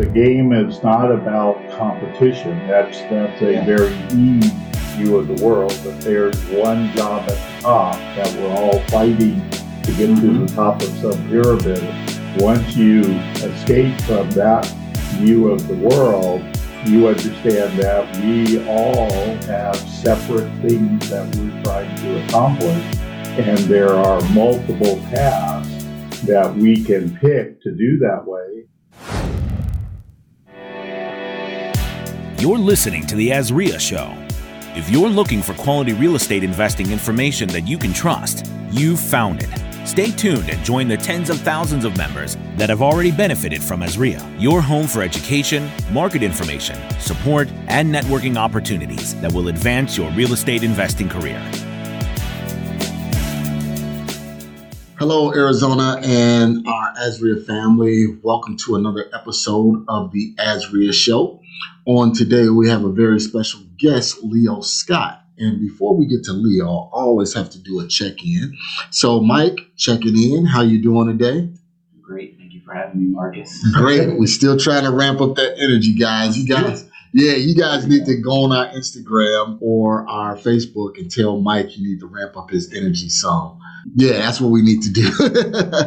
the game is not about competition. That's that's a very easy view of the world. But there's one job at the top that we're all fighting to get mm-hmm. to the top of some pyramid. Once you escape from that view of the world, you understand that we all have separate things that we're trying to accomplish, and there are multiple tasks that we can pick to do that way. You're listening to the AZREIA Show. If you're looking for quality real estate investing information that you can trust, you've found it. Stay tuned and join the tens of thousands of members that have already benefited from AZREIA, your home for education, market information, support, and networking opportunities that will advance your real estate investing career. Hello, Arizona and our AZREIA family. Welcome to another episode of the Azria Show. On today, we have a very special guest, Leo Scott. And before we get to Leo, I always have to do a check-in. So, Mike, checking in. How you doing today? Great. Thank you for having me, Marcus. Great. We're still trying to ramp up that energy, guys. You guys yeah, you guys need to go on our Instagram or our Facebook and tell Mike you need to ramp up his energy some. Yeah, that's what we need to do.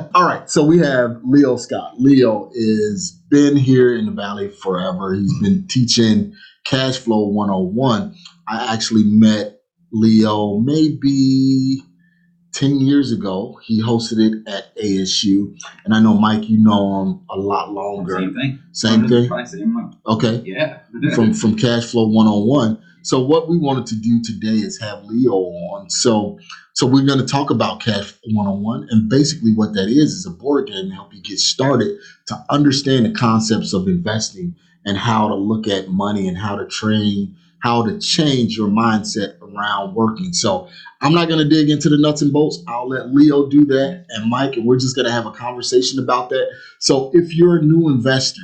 All right, so we have Leo Scott. Leo is been here in the Valley forever. He's been teaching Cash Flow 101. I actually met Leo maybe 10 years ago. He hosted it at ASU. And I know, Mike, you know him a lot longer. Same thing. Same thing? same. Okay. Yeah. from, from Cash Flow 101. So what we wanted to do today is have Leo on. So so we're going to talk about Cash 101. And basically what that is is a board game to help you get started to understand the concepts of investing and how to look at money and how to train how to change your mindset around working. So I'm not going to dig into the nuts and bolts. I'll let Leo do that and Mike, and we're just going to have a conversation about that. So if you're a new investor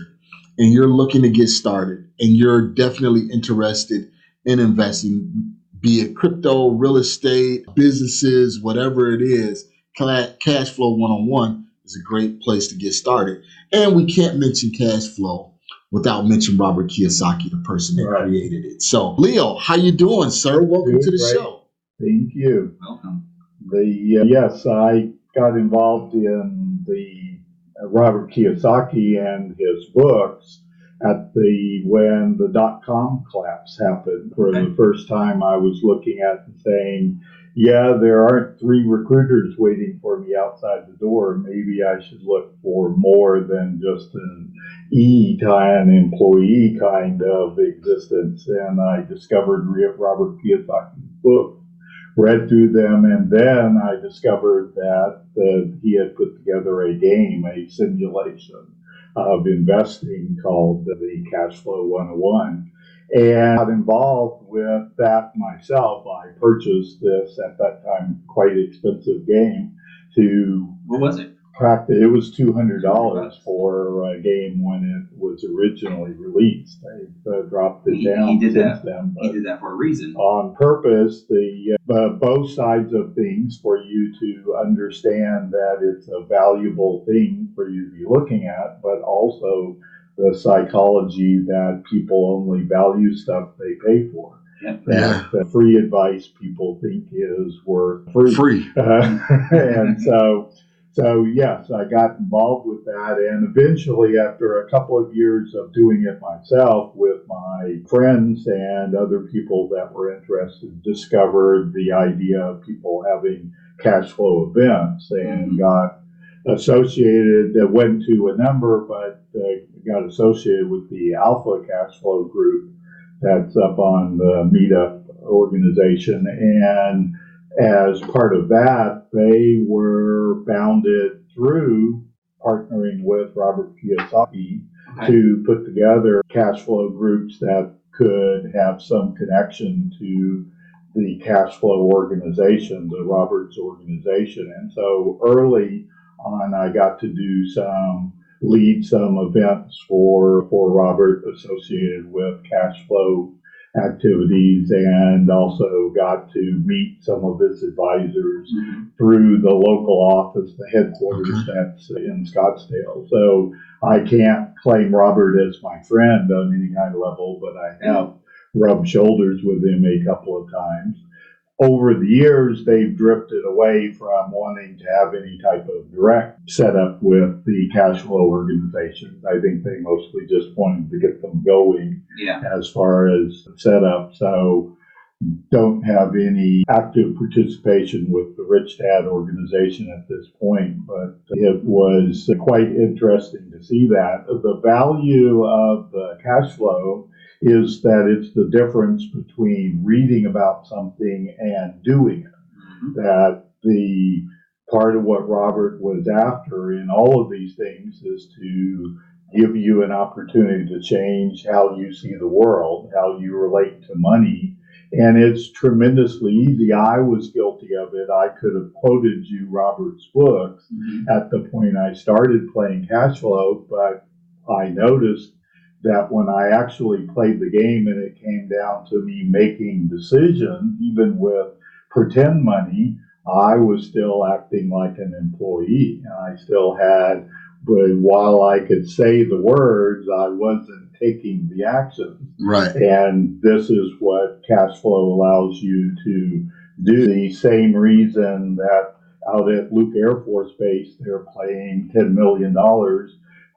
and you're looking to get started and you're definitely interested in investing, be it crypto, real estate, businesses, whatever it is, Cash Flow 101 is a great place to get started. And we can't mention cash flow without mentioning Robert Kiyosaki, the person that right. created it. So, Leo, how you doing, sir? Welcome to the great. show. Thank you. Welcome. The uh, yes, I got involved in the uh, Robert Kiyosaki and his books at the when the dot com collapse happened. For okay. the first time, I was looking at and saying yeah, there aren't three recruiters waiting for me outside the door. Maybe I should look for more than just an E kind employee kind of existence. And I discovered Robert Kiyosaki's book, read through them, and then I discovered that, that he had put together a game, a simulation of investing called the Cash Flow 101 and got involved with that myself. I purchased this at that time quite expensive game to what was it? Practice. It was two hundred dollars for a game when it was originally released. They uh, dropped it he, down he did since that. then. he did that for a reason. On purpose, the uh, both sides of things for you to understand that it's a valuable thing for you to be looking at, but also the psychology that people only value stuff they pay for. Yep. That free advice people think is worth free. Free. Uh, and so, so yes, I got involved with that, and eventually, after a couple of years of doing it myself with my friends and other people that were interested, discovered the idea of people having cash flow events and mm-hmm. got associated, that went to a number, but uh, got associated with the Alpha Cash Flow Group that's up on the Meetup organization. And as part of that, they were founded through partnering with Robert Kiyosaki okay. to put together cash flow groups that could have some connection to the cash flow organization, the Roberts organization. And so early on, I got to do some lead some events for for Robert associated with cash flow activities and also got to meet some of his advisors Mhm. through the local office, the headquarters that's in Scottsdale. So I can't claim Robert as my friend on any high level, but I have rubbed shoulders with him a couple of times. Over the years, they've drifted away from wanting to have any type of direct setup with the cash flow organizations. I think they mostly just wanted to get them going Yeah. as far as setup. So don't have any active participation with the Rich Dad organization at this point, but it was quite interesting to see that. The value of the cash flow is that it's the difference between reading about something and doing it Mhm. that the part of what Robert was after in all of these things is to give you an opportunity to change how you see the world, how you relate to money. And it's tremendously easy. I was guilty of it. I could have quoted you Robert's books Mhm. at the point I started playing cash flow, but I noticed that when I actually played the game and it came down to me making decisions, even with pretend money, I was still acting like an employee. And I still had, but while I could say the words, I wasn't taking the actions. Right. And this is what cash flow allows you to do. The same reason that out at Luke Air Force Base, they're paying $10 million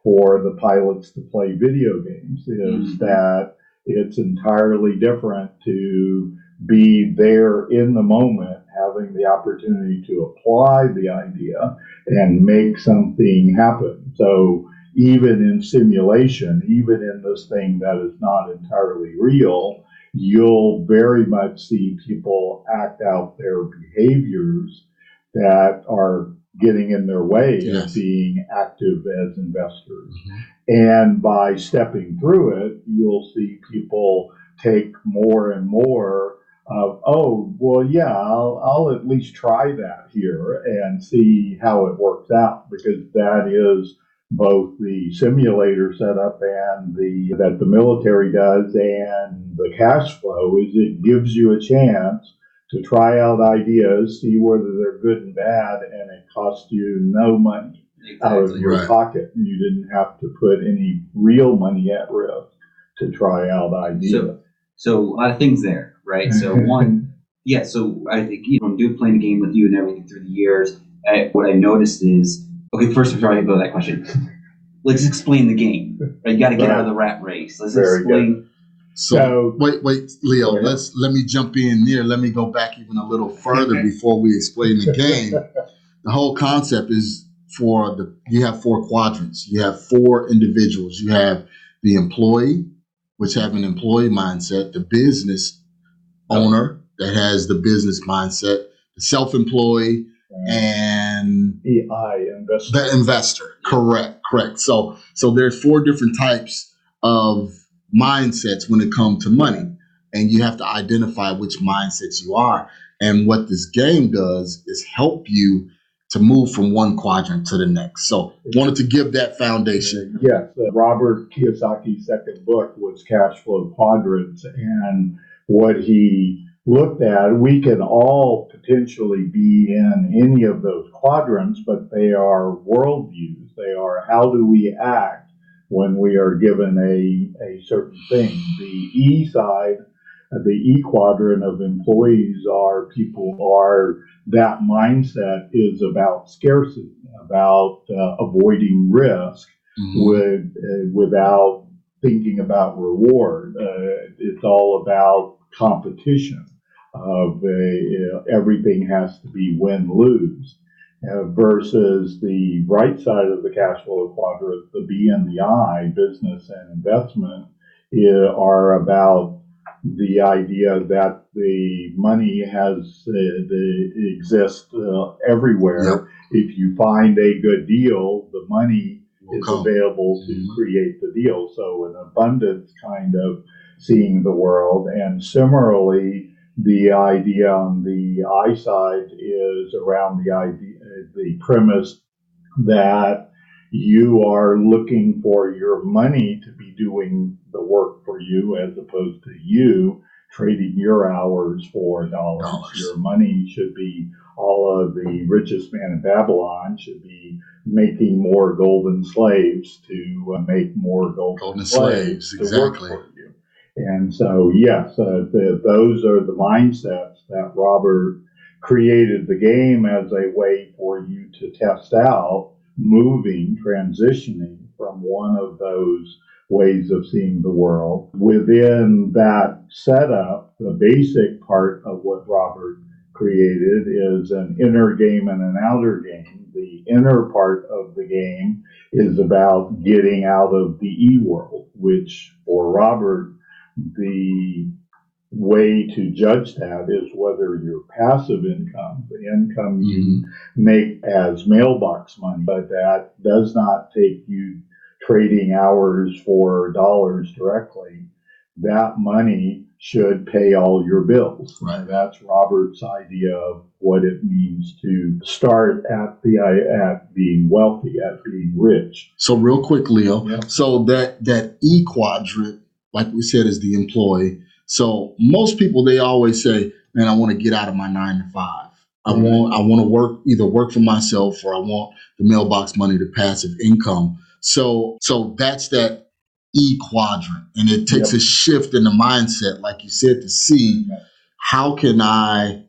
for the pilots to play video games is Mhm. that it's entirely different to be there in the moment, having the opportunity to apply the idea and make something happen. So even in simulation, even in this thing that is not entirely real, you'll very much see people act out their behaviors that are getting in their way of being active as investors. Mm-hmm. And by stepping through it, you'll see people take more and more of, oh, well, yeah, I'll, I'll at least try that here and see how it works out because that is both the simulator setup and the that the military does and the cash flow is it gives you a chance to try out ideas, see whether they're good and bad, and it costs you no money out of your Right. pocket. You didn't have to put any real money at risk to try out ideas. So, so a lot of things there, right? So one, yeah. So I think you know, do playing the game with you and everything through the years. I, what I noticed is, okay. First, before I go to that question, let's explain the game. Right? You got to get out of the rat race. Let's Very explain. So, So- wait, wait, Leo. Let's let me jump in there. Let me go back even a little further before we explain the game. the whole concept is for the you have four quadrants. You have four individuals. You have the employee, which have an employee mindset, the business owner that has the business mindset, the self-employed, and EI investor. the investor. Correct, correct. So so there's four different types of mindsets when it comes to money. And you have to identify which mindsets you are. And what this game does is help you to move from one quadrant to the next. So wanted to give that foundation. Yes, uh, Robert Kiyosaki's second book was Cash Flow Quadrants, and what he looked at, we can all potentially be in any of those quadrants, but they are worldviews. They are how do we act when we are given a, a certain thing. The E side, the E quadrant of employees are people are that mindset is about scarcity, about uh, avoiding risk Mhm. with, uh, without thinking about reward. Uh, it's all about competition. Of uh, everything has to be win lose. Uh, versus the right side of the cash flow quadrant, the B and the I, business and investment, are about the idea that the money has uh, the exists uh, everywhere. Yep. If you find a good deal, the money Will is come. available to Mhm. create the deal. So an abundance kind of seeing the world. And similarly, the idea on the I side is around the idea, the premise that you are looking for your money to be doing the work for you as opposed to you trading your hours for dollars. Dollars. Your money should be all of the richest man in Babylon should be making more golden slaves to uh, make more golden, Golden slaves, slaves, to work exactly. for you. And so, yes, uh, the, those are the mindsets that Robert created the game as a way for you to test out moving, transitioning from one of those ways of seeing the world. Within that setup, the basic part of what Robert created is an inner game and an outer game. The inner part of the game is about getting out of the E world, which for Robert, the way to judge that is whether your passive income, the income you mm-hmm. make as mailbox money, but that does not take you trading hours for dollars directly. That money should pay all your bills. Right. That's Robert's idea of what it means to start at the at being wealthy, at being rich. So real quick, Leo. So that that E quadrant, like we said, is the employee. So most people they always say, "Man, I want to get out of my nine to five. I Right. want I want to work either work for myself or I want the mailbox money to passive income." So so that's that E quadrant, and it takes Yep. a shift in the mindset, like you said, to see how can I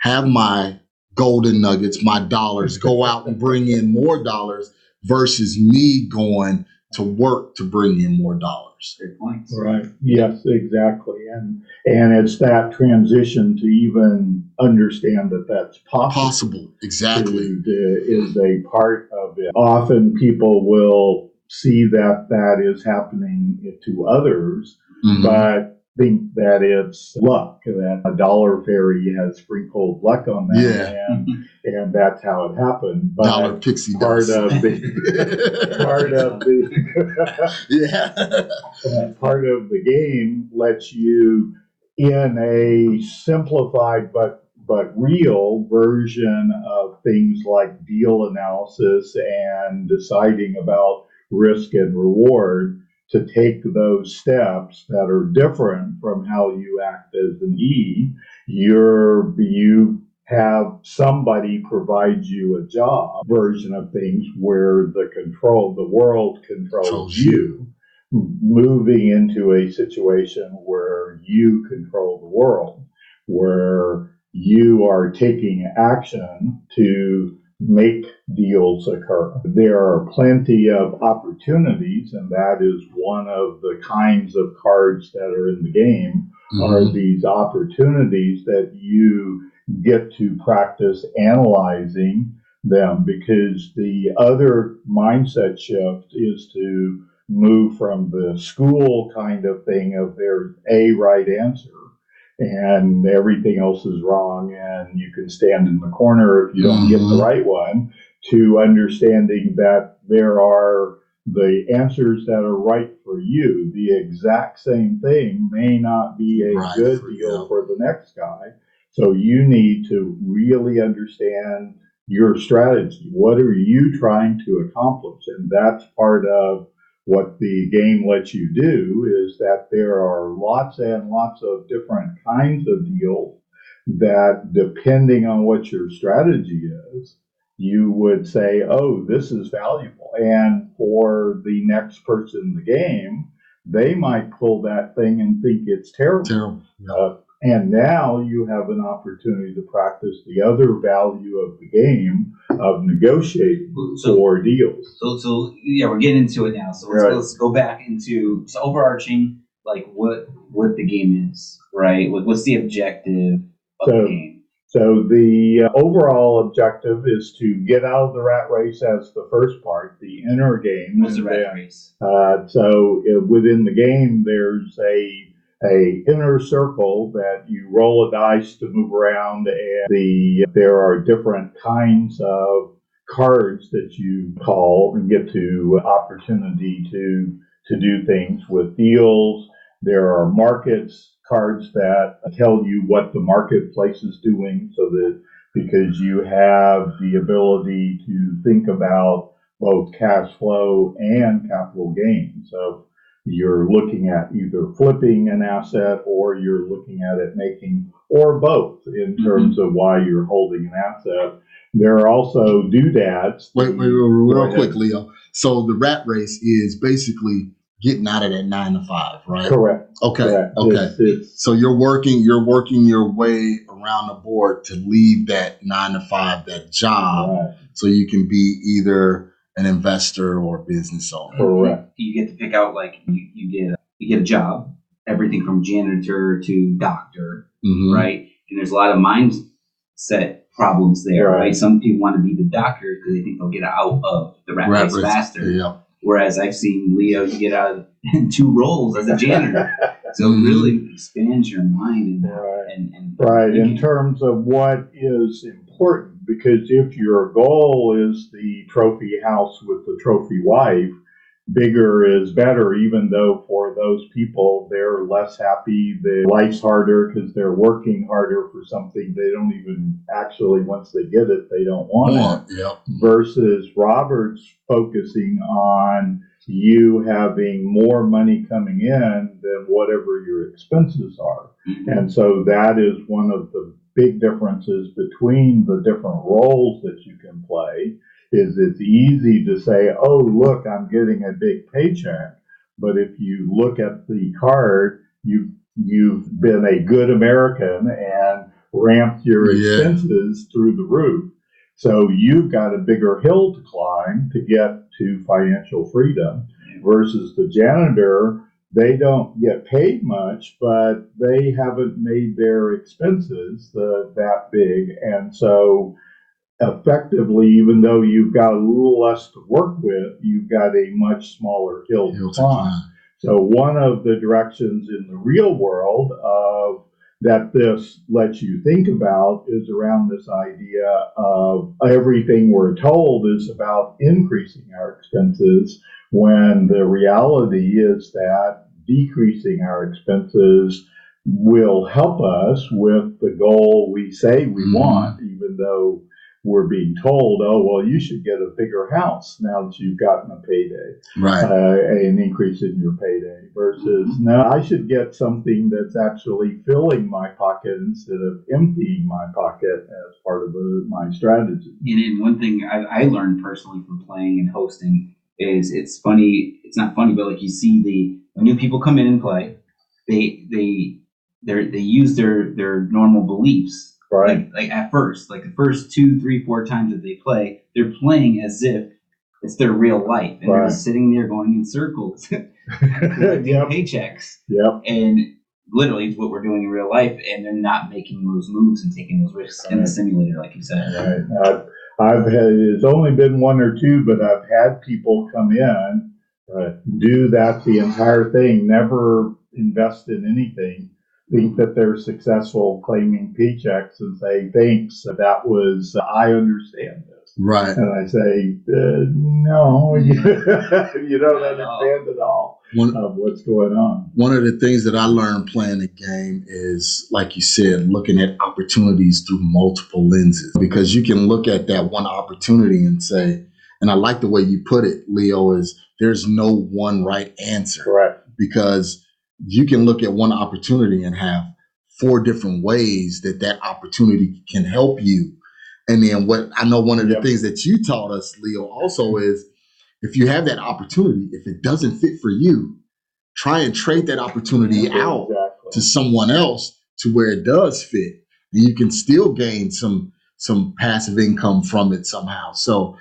have my golden nuggets, my dollars, go out and bring in more dollars versus me going to work to bring in more dollars. Great points. Right. Yes, exactly. And and it's that transition to even understand that that's possible. Possible, exactly. to- to- is a part of it. Often people will see that that is happening to others, Mhm. but think that it's luck, that a dollar fairy has sprinkled luck on them, Yeah. and, and that's how it happened. But Dollar pixie part dust. of the part of the yeah. part of the game lets you in a simplified but but real version of things like deal analysis and deciding about risk and reward to take those steps that are different from how you act as an E. You're you have somebody provide you a job version of things where the control the world controls Controls you moving into a situation where you control the world, where you are taking action to make deals occur. There are plenty of opportunities, and that is one of the kinds of cards that are in the game are Mhm. these opportunities that you get to practice analyzing them because the other mindset shift is to move from the school kind of thing of there's a right answer and everything else is wrong and you can stand in the corner if you don't get the Mhm. right one to understanding that there are the answers that are right for you the exact same thing may not be a Right good for deal you. for the next guy so you need to really understand your strategy. What are you trying to accomplish? And that's part of what the game lets you do is that there are lots and lots of different kinds of deals that depending on what your strategy is, you would say, oh, this is valuable. And for the next person in the game, they might pull that thing and think it's terrible. Terrible. Yeah. Uh, and now you have an opportunity to practice the other value of the game of negotiating So- for deals. So, so yeah, we're getting into it now. So let's, Right. let's go back into so overarching, like what what the game is, right? What, what's the objective of So- the game? So the uh, overall objective is to get out of the rat race as the first part, the inner game. What's the rat then- race? Uh, so uh, within the game, there's a a inner circle that you roll a dice to move around, and the there are different kinds of cards that you call and get to opportunity to to do things with deals. There are markets cards that tell you what the marketplace is doing, so that because you have the ability to think about both cash flow and capital gain. So you're looking at either flipping an asset or you're looking at it making or both in mm-hmm. terms of why you're holding an asset. There are also doodads. Wait, wait, wait, real ahead. quick, Leo. So the rat race is basically getting out of that nine to five, right? Correct. Okay. correct. Okay. It's, it's, So you're working, you're working your way around the board to leave that nine to five, that job, right, so you can be either an investor or business owner. correct. You get to pick out like you, you get you get a job, everything from janitor to doctor, Mhm. right? And there's a lot of mindset problems there, Right. right? Some people want to be the doctor because they think they'll get out of the rat, Rat race race. faster. Yeah. Whereas I've seen Leo, you get out of two roles as a janitor. So it really expands your mind and Right. and, and Right, in thinking. terms of what is important, because if your goal is the trophy house with the trophy wife, bigger is better, even though for those people, they're less happy, their life's harder because they're working harder for something they don't even actually, once they get it, they don't want it Want, Yep. versus Robert's focusing on you having more money coming in than whatever your expenses are. Mhm. And so that is one of the big differences between the different roles that you can play is it's easy to say, oh, look, I'm getting a big paycheck. But if you look at the card, you've, you've been a good American and ramped your Yeah. expenses through the roof. So you've got a bigger hill to climb to get to financial freedom versus the janitor they don't get paid much, but they haven't made their expenses uh, that big. And so, effectively, even though you've got a little less to work with, you've got a much smaller hill to climb. So, one of the directions in the real world of that this lets you think about is around this idea of everything we're told is about increasing our expenses when the reality is that decreasing our expenses will help us with the goal we say we Mhm. want, even though we're being told, oh, well, you should get a bigger house now that you've gotten a payday Right. uh, an increase in your payday versus no, I should get something that's actually filling my pocket instead of emptying my pocket as part of the, my strategy. And then one thing I, I learned personally from playing and hosting is it's funny. It's not funny, but like you see the when new people come in and play, they they they they use their their normal beliefs. Right. Like like at first, like the first two, three, four times that they play, they're playing as if it's their real life, and they're just sitting there going in circles, yep. paychecks, Yep. and literally it's what we're doing in real life, and they're not making those moves and taking those risks in the simulator, like you said. Right. I've, I've had, it's only been one or two, but I've had people come in, uh, do that the entire thing, never invest in anything, think that they're successful claiming paychecks and say, thanks, that was, I understand this. Right. And I say, uh, no, you, you don't understand at all One of what's going on. one of the things that I learned playing the game is, like you said, looking at opportunities through multiple lenses. Because you can look at that one opportunity and say, and I like the way you put it, Leo, is there's no one right answer. Correct. Because you can look at one opportunity and have four different ways that that opportunity can help you. And then what I know one of the Yep. things that you taught us, Leo, also is if you have that opportunity, if it doesn't fit for you, try and trade that opportunity out Exactly. to someone else to where it does fit. And you can still gain some some passive income from it somehow. So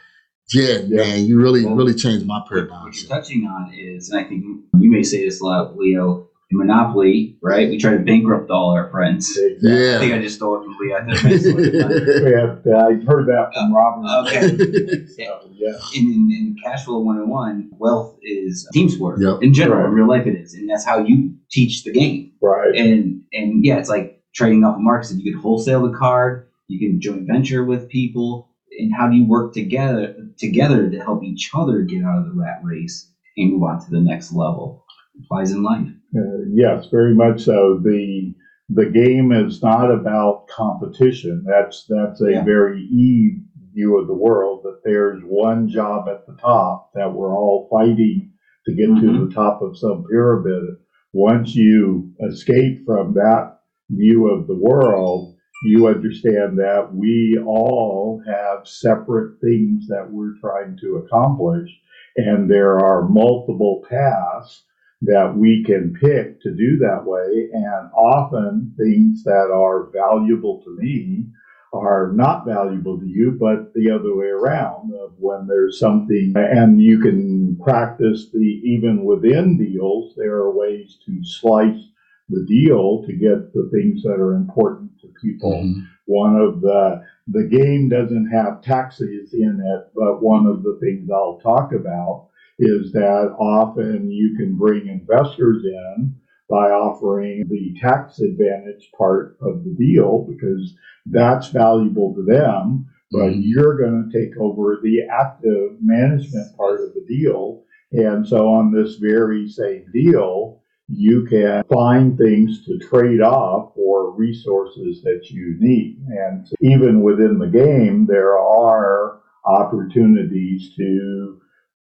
yeah, Yeah. man, you really, Well, really changed my What, paradigm. what you're touching on is, and I think you may say this a lot, Leo, in Monopoly, right? We try to bankrupt all our friends. Yeah, I think I just stole it from Leo. I think I stole it from Leo. We have, heard that from uh, Robert. Okay. So, yeah. in, in, in Cash Flow 101, wealth is team sport. Yep. In general, Right. in real life, it is. And that's how you teach the game. Right. And and yeah, it's like trading off of markets. And you could wholesale the card, you can joint venture with people. And how do you work together together to help each other get out of the rat race and move on to the next level? Applies in life. Uh, yes, very much so. The the game is not about competition. That's that's a Yeah. very e view of the world that there's one job at the top that we're all fighting to get Mhm. to the top of some pyramid. Once you escape from that view of the world, you understand that we all have separate things that we're trying to accomplish, and there are multiple paths that we can pick to do that way. And often things that are valuable to me are not valuable to you, but the other way around. Of when there's something, and you can practice the even within deals, there are ways to slice the deal to get the things that are important people. Mhm. One of the the game doesn't have taxes in it, but one of the things I'll talk about is that often you can bring investors in by offering the tax advantage part of the deal because that's valuable to them, but Mhm. you're going to take over the active management part of the deal. And so on this very same deal, you can find things to trade off for resources that you need. And even within the game, there are opportunities to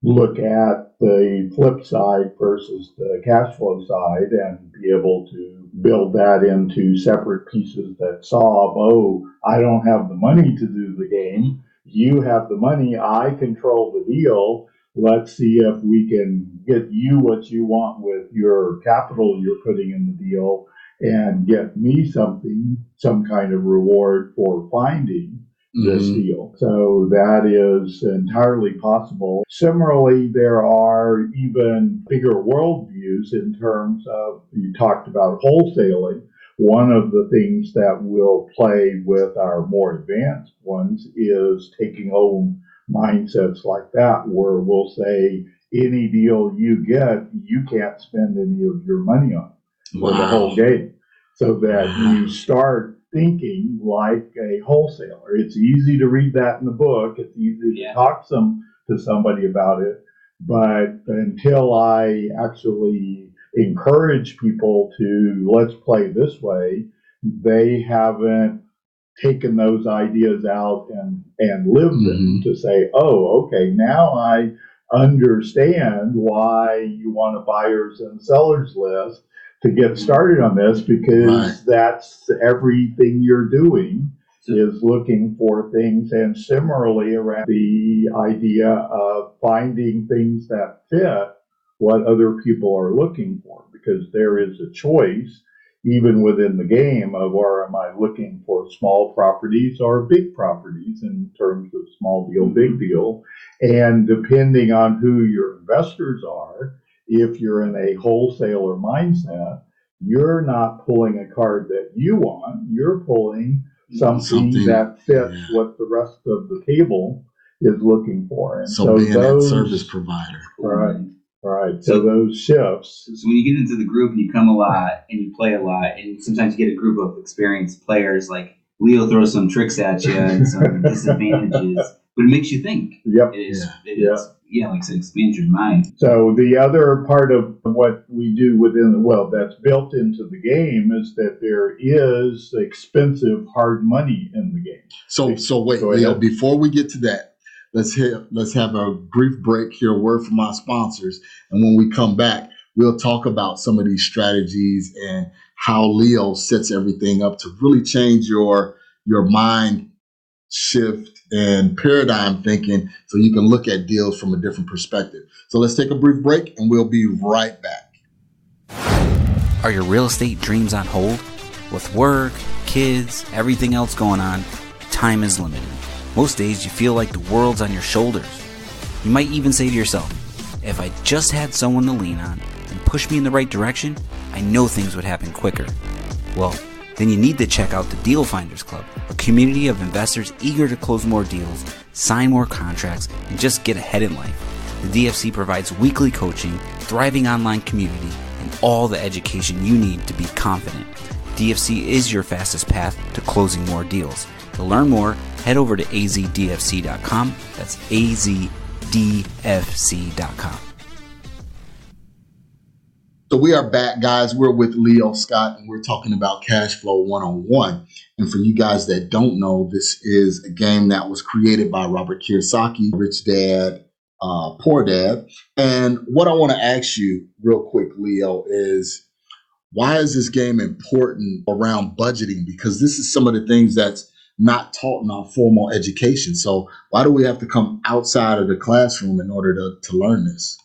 look at the flip side versus the cash flow side and be able to build that into separate pieces that solve, oh, I don't have the money to do the game. You have the money. I control the deal. Let's see if we can get you what you want with your capital you're putting in the deal and get me something, some kind of reward for finding this Mhm. deal. So that is entirely possible. Similarly, there are even bigger worldviews in terms of, you talked about wholesaling. One of the things that will play with our more advanced ones is taking home mindsets like that, where we'll say, any deal you get, you can't spend any of your money on for the whole game. So that Wow. you start thinking like a wholesaler. It's easy to read that in the book. It's easy Yeah. to talk some to somebody about it. But until I actually encourage people to let's play this way, they haven't taken those ideas out and, and lived them Mhm. to say, oh, okay, now I understand why you want a buyers and sellers list to get started on this because Right. that's everything you're doing is looking for things and similarly around the idea of finding things that fit what other people are looking for because there is a choice even within the game of or am I looking for small properties or big properties in terms of small deal, big mm-hmm. deal. And depending on who your investors are, if you're in a wholesaler mindset, you're not pulling a card that you want, you're pulling something, Something, that fits yeah. what the rest of the table is looking for. And So, so, being those, that service provider. Right. Right. So, So- those shifts, So when you get into the group and you come a lot and you play a lot, and sometimes you get a group of experienced players, like Leo throws some tricks at you and some disadvantages, but it makes you think. yep. It is, Yeah. it is, yeah, like I said, expands your mind. So the other part of what we do within the well that's built into the game is that there is expensive hard money in the game. So, so wait, Leo. Before we get to that, let's hit, let's have a brief break. here, word from our sponsors, and when we come back, we'll talk about some of these strategies and how Leo sets everything up to really change your your mind shift and paradigm thinking, so you can look at deals from a different perspective. So let's take a brief break, and we'll be right back. Are your real estate dreams on hold? With work, kids, everything else going on, time is limited. Most days you feel like the world's on your shoulders. You might even say to yourself, if I just had someone to lean on and push me in the right direction, I know things would happen quicker. Well, then you need to check out the Deal Finders Club, a community of investors eager to close more deals, sign more contracts, and just get ahead in life. The DFC provides weekly coaching, thriving online community, and all the education you need to be confident. DFC is your fastest path to closing more deals. To learn more, head over to azdfc.com. That's azdfc.com. So we are back, guys. We're with Leo Scott, and we're talking about Cash Flow 101. And for you guys that don't know, this is a game that was created by Robert Kiyosaki, Rich Dad, uh, Poor Dad. And what I want to ask you real quick, Leo, is why is this game important around budgeting? Because this is some of the things that's not taught in our formal education. So why do we have to come outside of the classroom in order to, to learn this?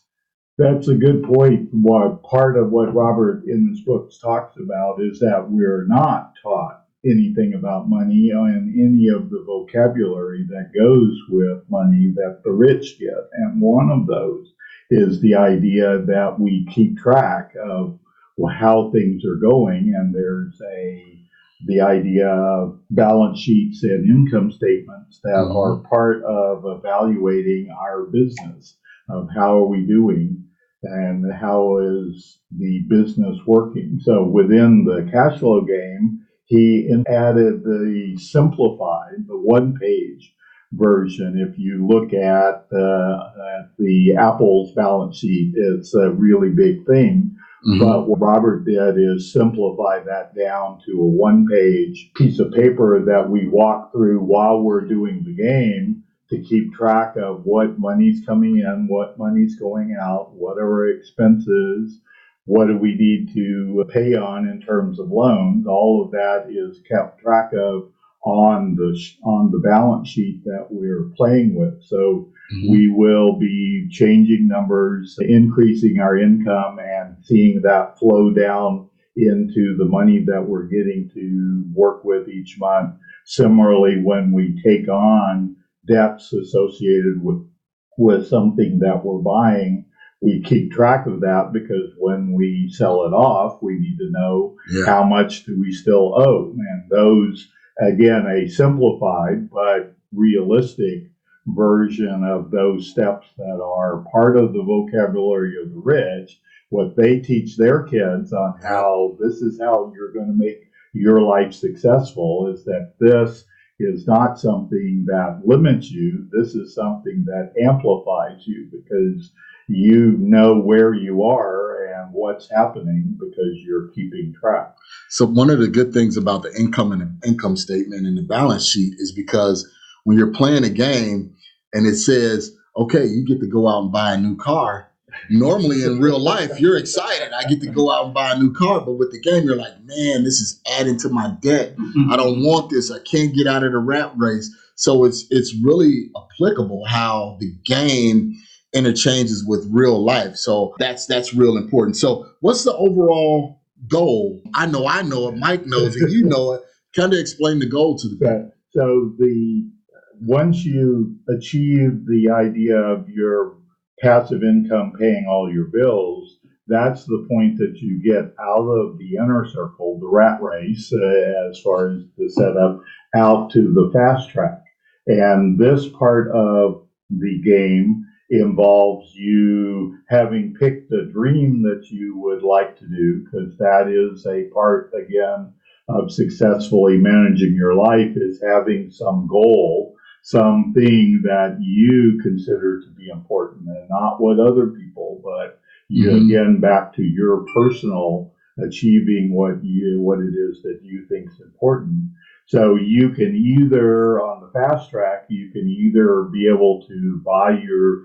That's a good point. What part of what Robert in his books talks about is that we're not taught anything about money and any of the vocabulary that goes with money that the rich get. And one of those is the idea that we keep track of how things are going, and there's a the idea of balance sheets and income statements that Mhm. are part of evaluating our business of how are we doing and how is the business working. So within the cash flow game, he added the simplified, the one page version. If you look at, uh, at the Apple's balance sheet, it's a really big thing. Mhm. But what Robert did is simplify that down to a one page piece of paper that we walk through while we're doing the game to keep track of what money's coming in, what money's going out, what are our expenses, what do we need to pay on in terms of loans. All of that is kept track of on the on the balance sheet that we're playing with. So Mhm. we will be changing numbers, increasing our income, and seeing that flow down into the money that we're getting to work with each month. Similarly, when we take on debts associated with with something that we're buying, we keep track of that because when we sell it off, we need to know yeah. how much do we still owe? And those, again, a simplified but realistic version of those steps that are part of the vocabulary of the rich, what they teach their kids on how this is how you're going to make your life successful is that this is not something that limits you. This is something that amplifies you because you know where you are and what's happening because you're keeping track. So one of the good things about the income and income statement and the balance sheet is because when you're playing a game and it says, okay, you get to go out and buy a new car. Normally in real life, you're excited. I get to go out and buy a new car. But with the game, you're like, man, this is adding to my debt. Mm-hmm. I don't want this. I can't get out of the rat race. So it's it's really applicable how the game interchanges with real life. So that's that's real important. So what's the overall goal? I know I know it, Mike knows it, you know it. Kind of explain the goal to the people. So, so the once you achieve the idea of your passive income paying all your bills, that's the point that you get out of the inner circle, the rat race, uh, as far as the setup, out to the fast track. And this part of the game involves you having picked a dream that you would like to do, because that is a part, again, of successfully managing your life is having some goal, something that you consider to be important and not what other people, but you Mhm. again back to your personal achieving what you what it is that you think is important. So you can either on the fast track, you can either be able to buy your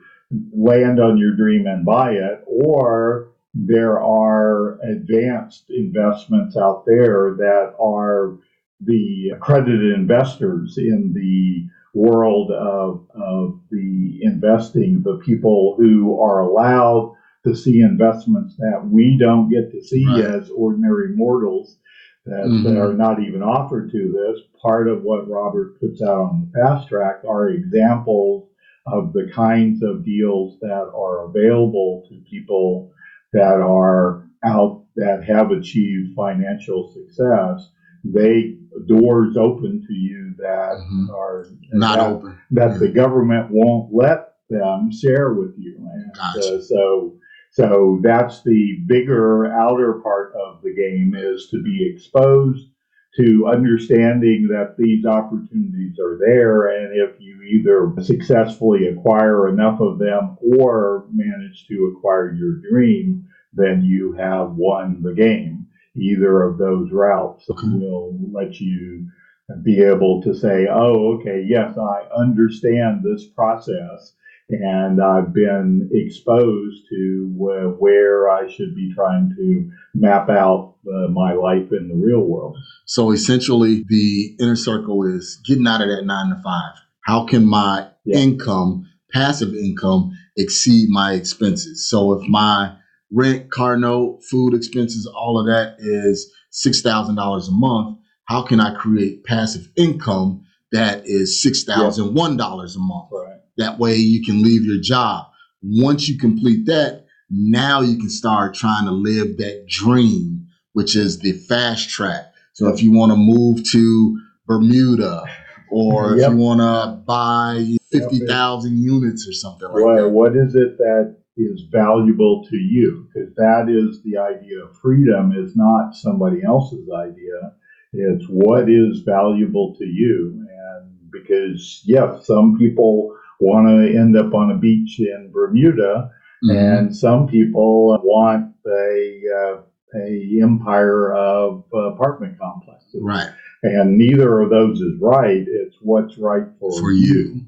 land on your dream and buy it, or there are advanced investments out there that are the accredited investors in the world of, of the investing, the people who are allowed to see investments that we don't get to see Right. as ordinary mortals that, that Mhm. are not even offered to this. Part of what Robert puts out on the fast track are examples of the kinds of deals that are available to people that are out that have achieved financial success. They doors open to you that Mhm. are Not that, open. that the government won't let them share with you. And Gotcha. uh, so, so that's the bigger outer part of the game is to be exposed to understanding that these opportunities are there. And if you either successfully acquire enough of them or manage to acquire your dream, then you have won the game. Either of those routes Okay. will let you be able to say, oh, okay, yes, I understand this process and I've been exposed to uh, where I should be trying to map out uh, my life in the real world. So essentially, the inner circle is getting out of that nine to five. How can my Yeah. income, passive income, exceed my expenses? So if my rent, car note, food expenses, all of that is six thousand dollars a month, how can I create passive income that is six thousand one dollars a month? Right. That way you can leave your job. Once you complete that, now you can start trying to live that dream, which is the fast track. So if you want to move to Bermuda or Yep. if you want to buy 50,000 units or something like Well, that. what is it that is valuable to you? Because that is the idea of freedom is not somebody else's idea. It's what is valuable to you. And because, yes, some people want to end up on a beach in Bermuda, Mhm. and some people want a, uh, a empire of apartment complexes. Right. And neither of those is right. It's what's right for, For you.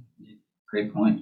Great point.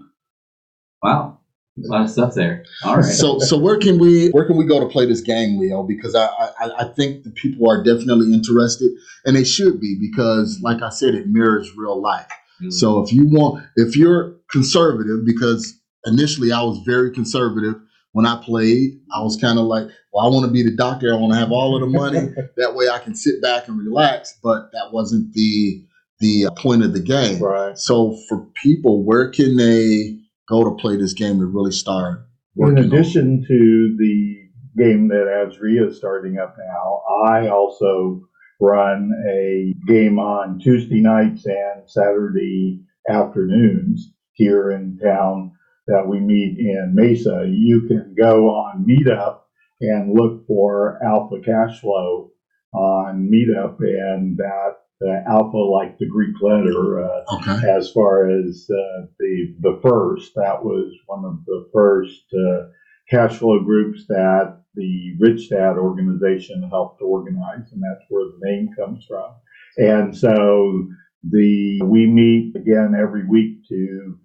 Wow, There's a lot of stuff there. All right. So, so where can we where can we go to play this game, Leo? Because I, I I think the people are definitely interested, and they should be because, like I said, it mirrors real life. Mm-hmm. So if you want, if you're conservative, because initially I was very conservative when I played, I was kind of like, well, I want to be the doctor. I want to have all of the money. that way I can sit back and relax. But that wasn't the the point of the game. right. So for people, where can they go to play this game to really start In working? on- addition to the game that AZREIA is starting up now, I also run a game on Tuesday nights and Saturday afternoons here in town that we meet in Mesa. You can go on Meetup and look for Alpha Cash Flow on Meetup, and that Alpha, like the Greek letter, uh, okay. as far as uh, the the first. That was one of the first uh, cash flow groups that the Rich Dad organization helped organize, and that's where the name comes from. And so the we meet again every week to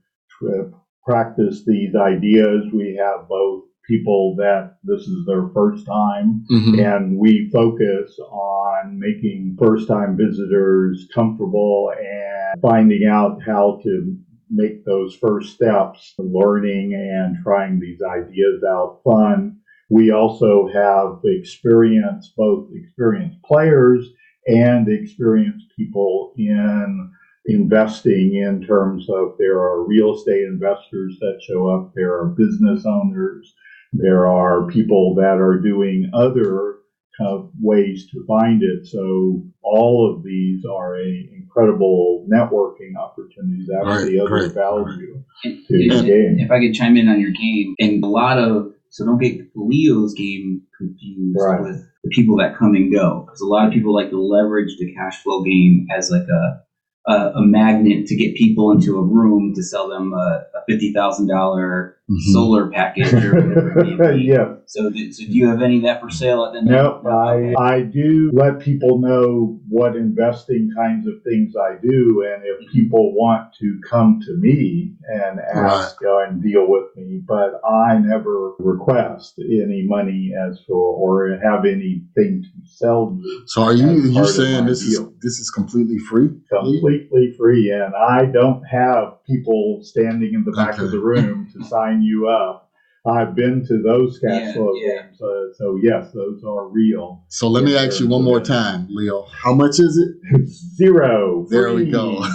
uh, practice these ideas. We have both people that this is their first time Mhm. and we focus on making first time visitors comfortable and finding out how to make those first steps, learning and trying these ideas out fun. We also have experience, both experienced players and experienced people in investing in terms of there are real estate investors that show up, there are business owners, there are people that are doing other uh, ways to find it. So all of these are a incredible networking opportunity. That's Right, the other great, value And- to the and- game. if I could chime in on your game, and a lot of so don't get Leo's game confused Right. with the people that come and go, because a lot of people like to leverage the cash flow game as like a a, a magnet to get people into a room to sell them a, a fifty thousand dollar Mhm. solar package or whatever it may be. yeah. So, do, so do you have any of that for sale at the No, I, I do let people know what investing kinds of things I do. And if people want to come to me and ask uh, and deal with me, but I never request any money as for, or have anything to sell you. So are you you part saying my this is this is completely free? completely free and i don't have people standing in the back of the room to sign you up i've been to those cash Yeah, flow yeah. games uh, so yes those are real So let me ask you one more time, Leo. How much is it? zero There we go.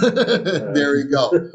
there we go.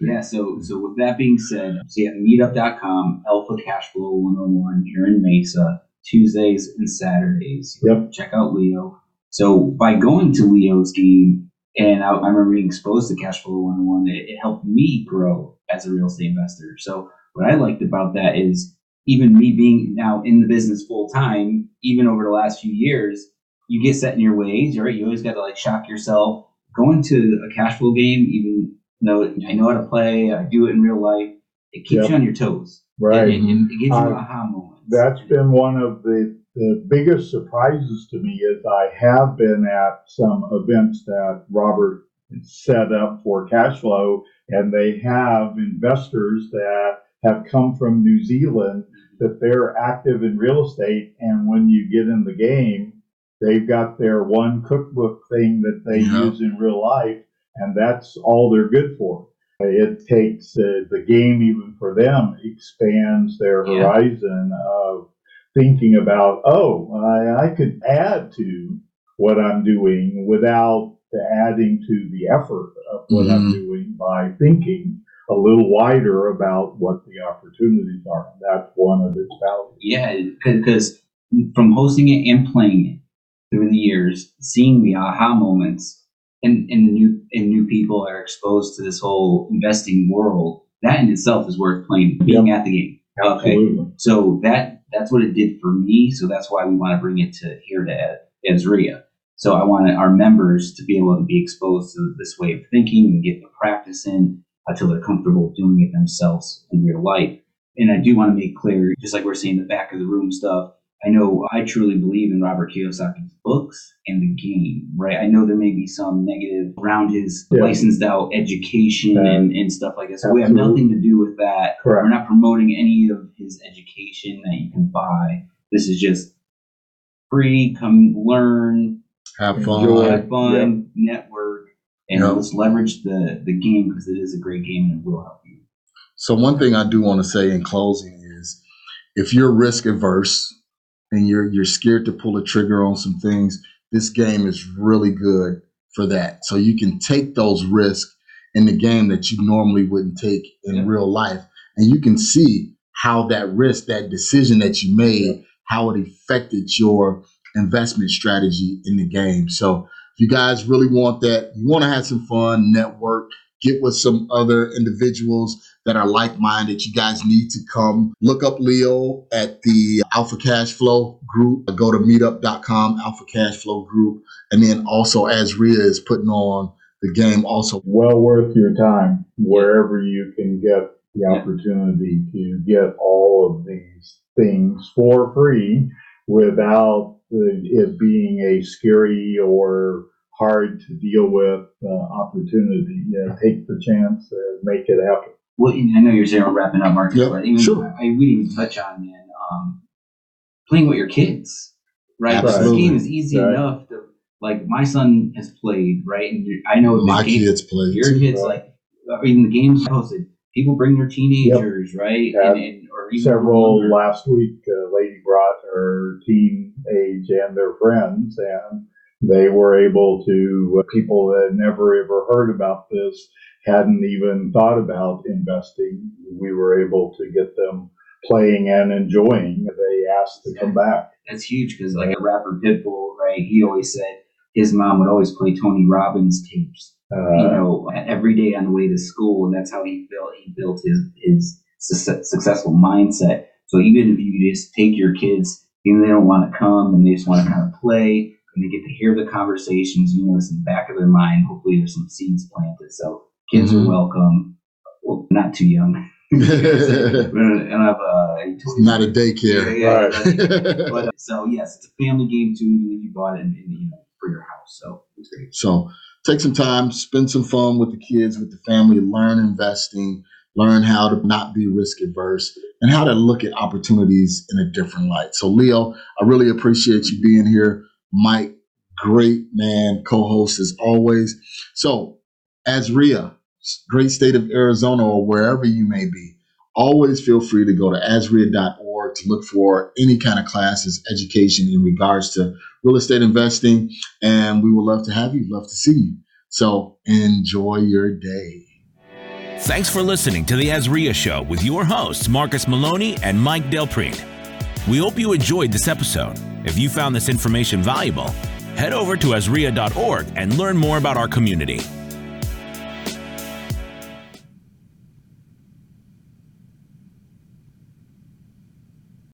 Yeah, so so with that being said, see at meetup.com, Alpha Cashflow 101 here in Mesa, Tuesdays and Saturdays. Yep. Check out Leo. So by going to Leo's game, and I, I remember being exposed to Cashflow 101, it, it helped me grow as a real estate investor. So what I liked about that is even me being now in the business full time, even over the last few years, you get set in your ways, right? You always got to like shock yourself. Going to a cash flow game, even though I know how to play, I do it in real life, it keeps Yep. you on your toes. right It, it, it gives you Uh, aha moments. that's been one of the, the biggest surprises to me is I have been at some events that Robert set up for cash flow and they have investors that have come from New Zealand that they're active in real estate and when you get in the game they've got their one cookbook thing that they Yeah. use in real life and that's all they're good for it takes uh, the game even for them expands their Yeah. horizon of thinking about oh I, I could add to what i'm doing without adding to the effort of what i'm mm-hmm. doing by thinking a little wider about what the opportunities are. And that's one of its values. Yeah, because from hosting it and playing it through the years, seeing the aha moments, and, and the new and new people are exposed to this whole investing world. That in itself is worth playing, being at the game. Okay, absolutely. So that that's what it did for me. So that's why we want to bring it to here to AZREIA. So I want our members to be able to be exposed to this way of thinking and get the practice in until they're comfortable doing it themselves in real life. And I do want to make clear, just like we're saying the back of the room stuff, I know I truly believe in Robert Kiyosaki's books and the game, right? I know there may be some negative around his Yeah. licensed out education Yeah. and, and stuff like that. So we have nothing to do with that. Correct. We're not promoting any of his education that you can buy. This is just free, come learn, Have fun. Enjoy. have fun, network, and Yeah. let's leverage the, the game because it is a great game and it will help you. So one thing I do want to say in closing is if you're risk averse and you're you're scared to pull a trigger on some things, this game is really good for that. So you can take those risks in the game that you normally wouldn't take in Yeah. real life. And you can see how that risk, that decision that you made, how it affected your investment strategy in the game. So if you guys really want that, you want to have some fun, network, get with some other individuals that are like-minded, you guys need to come look up Leo at the Alpha Cash Flow group. Go to meetup.com, Alpha Cash Flow group. And then also AZREIA is putting on the game also. well worth your time wherever you can get the opportunity to get all of these things for free without it being a scary or hard to deal with uh, opportunity. Yeah, take the chance and make it happen. Well, I know you're zero wrapping up, Marcus, Yeah, but even sure. I, we didn't even touch on man, um, playing with your kids, right? This game is easy Right. enough to like. My son has played, right, and I know the My game- kids play. your kids Right. like. I mean, the games posted. People bring their teenagers, right, Yeah. and, and or even Several older. last week, a lady brought her teen age and their friends, and they were able to, people that never ever heard about this, hadn't even thought about investing. We were able to get them playing and enjoying. They asked to come back. That's huge because like a rapper Pitbull, right? He always said his mom would always play Tony Robbins tapes. you Uh, know, every day on the way to school, and that's how he built he built his his success, successful mindset. So even if you just take your kids, even if they don't want to come and they just want to kind of play, and they get to hear the conversations, you know, it's in the back of their mind. Hopefully, there's some seeds planted. So kids Mhm. are welcome. Well, not too young. and I've uh, Not a daycare. Yeah, Right. but uh, so yes, it's a family game too. Even if you bought it in, in, you know for your house, so it's great. So take some time, spend some fun with the kids, with the family, learn investing, learn how to not be risk averse, and how to look at opportunities in a different light. So, Leo, I really appreciate you being here. Mike, great man, co host as always. So, AZREIA, great state of Arizona or wherever you may be, always feel free to go to azreia.org to look for any kind of classes, education in regards to real estate investing and we would love to have you. Love to see you. So enjoy your day. Thanks for listening to the AZREIA Show with your hosts, Marcus Maloney and Mike Delpreet. We hope you enjoyed this episode. If you found this information valuable, head over to AZREIA.org and learn more about our community.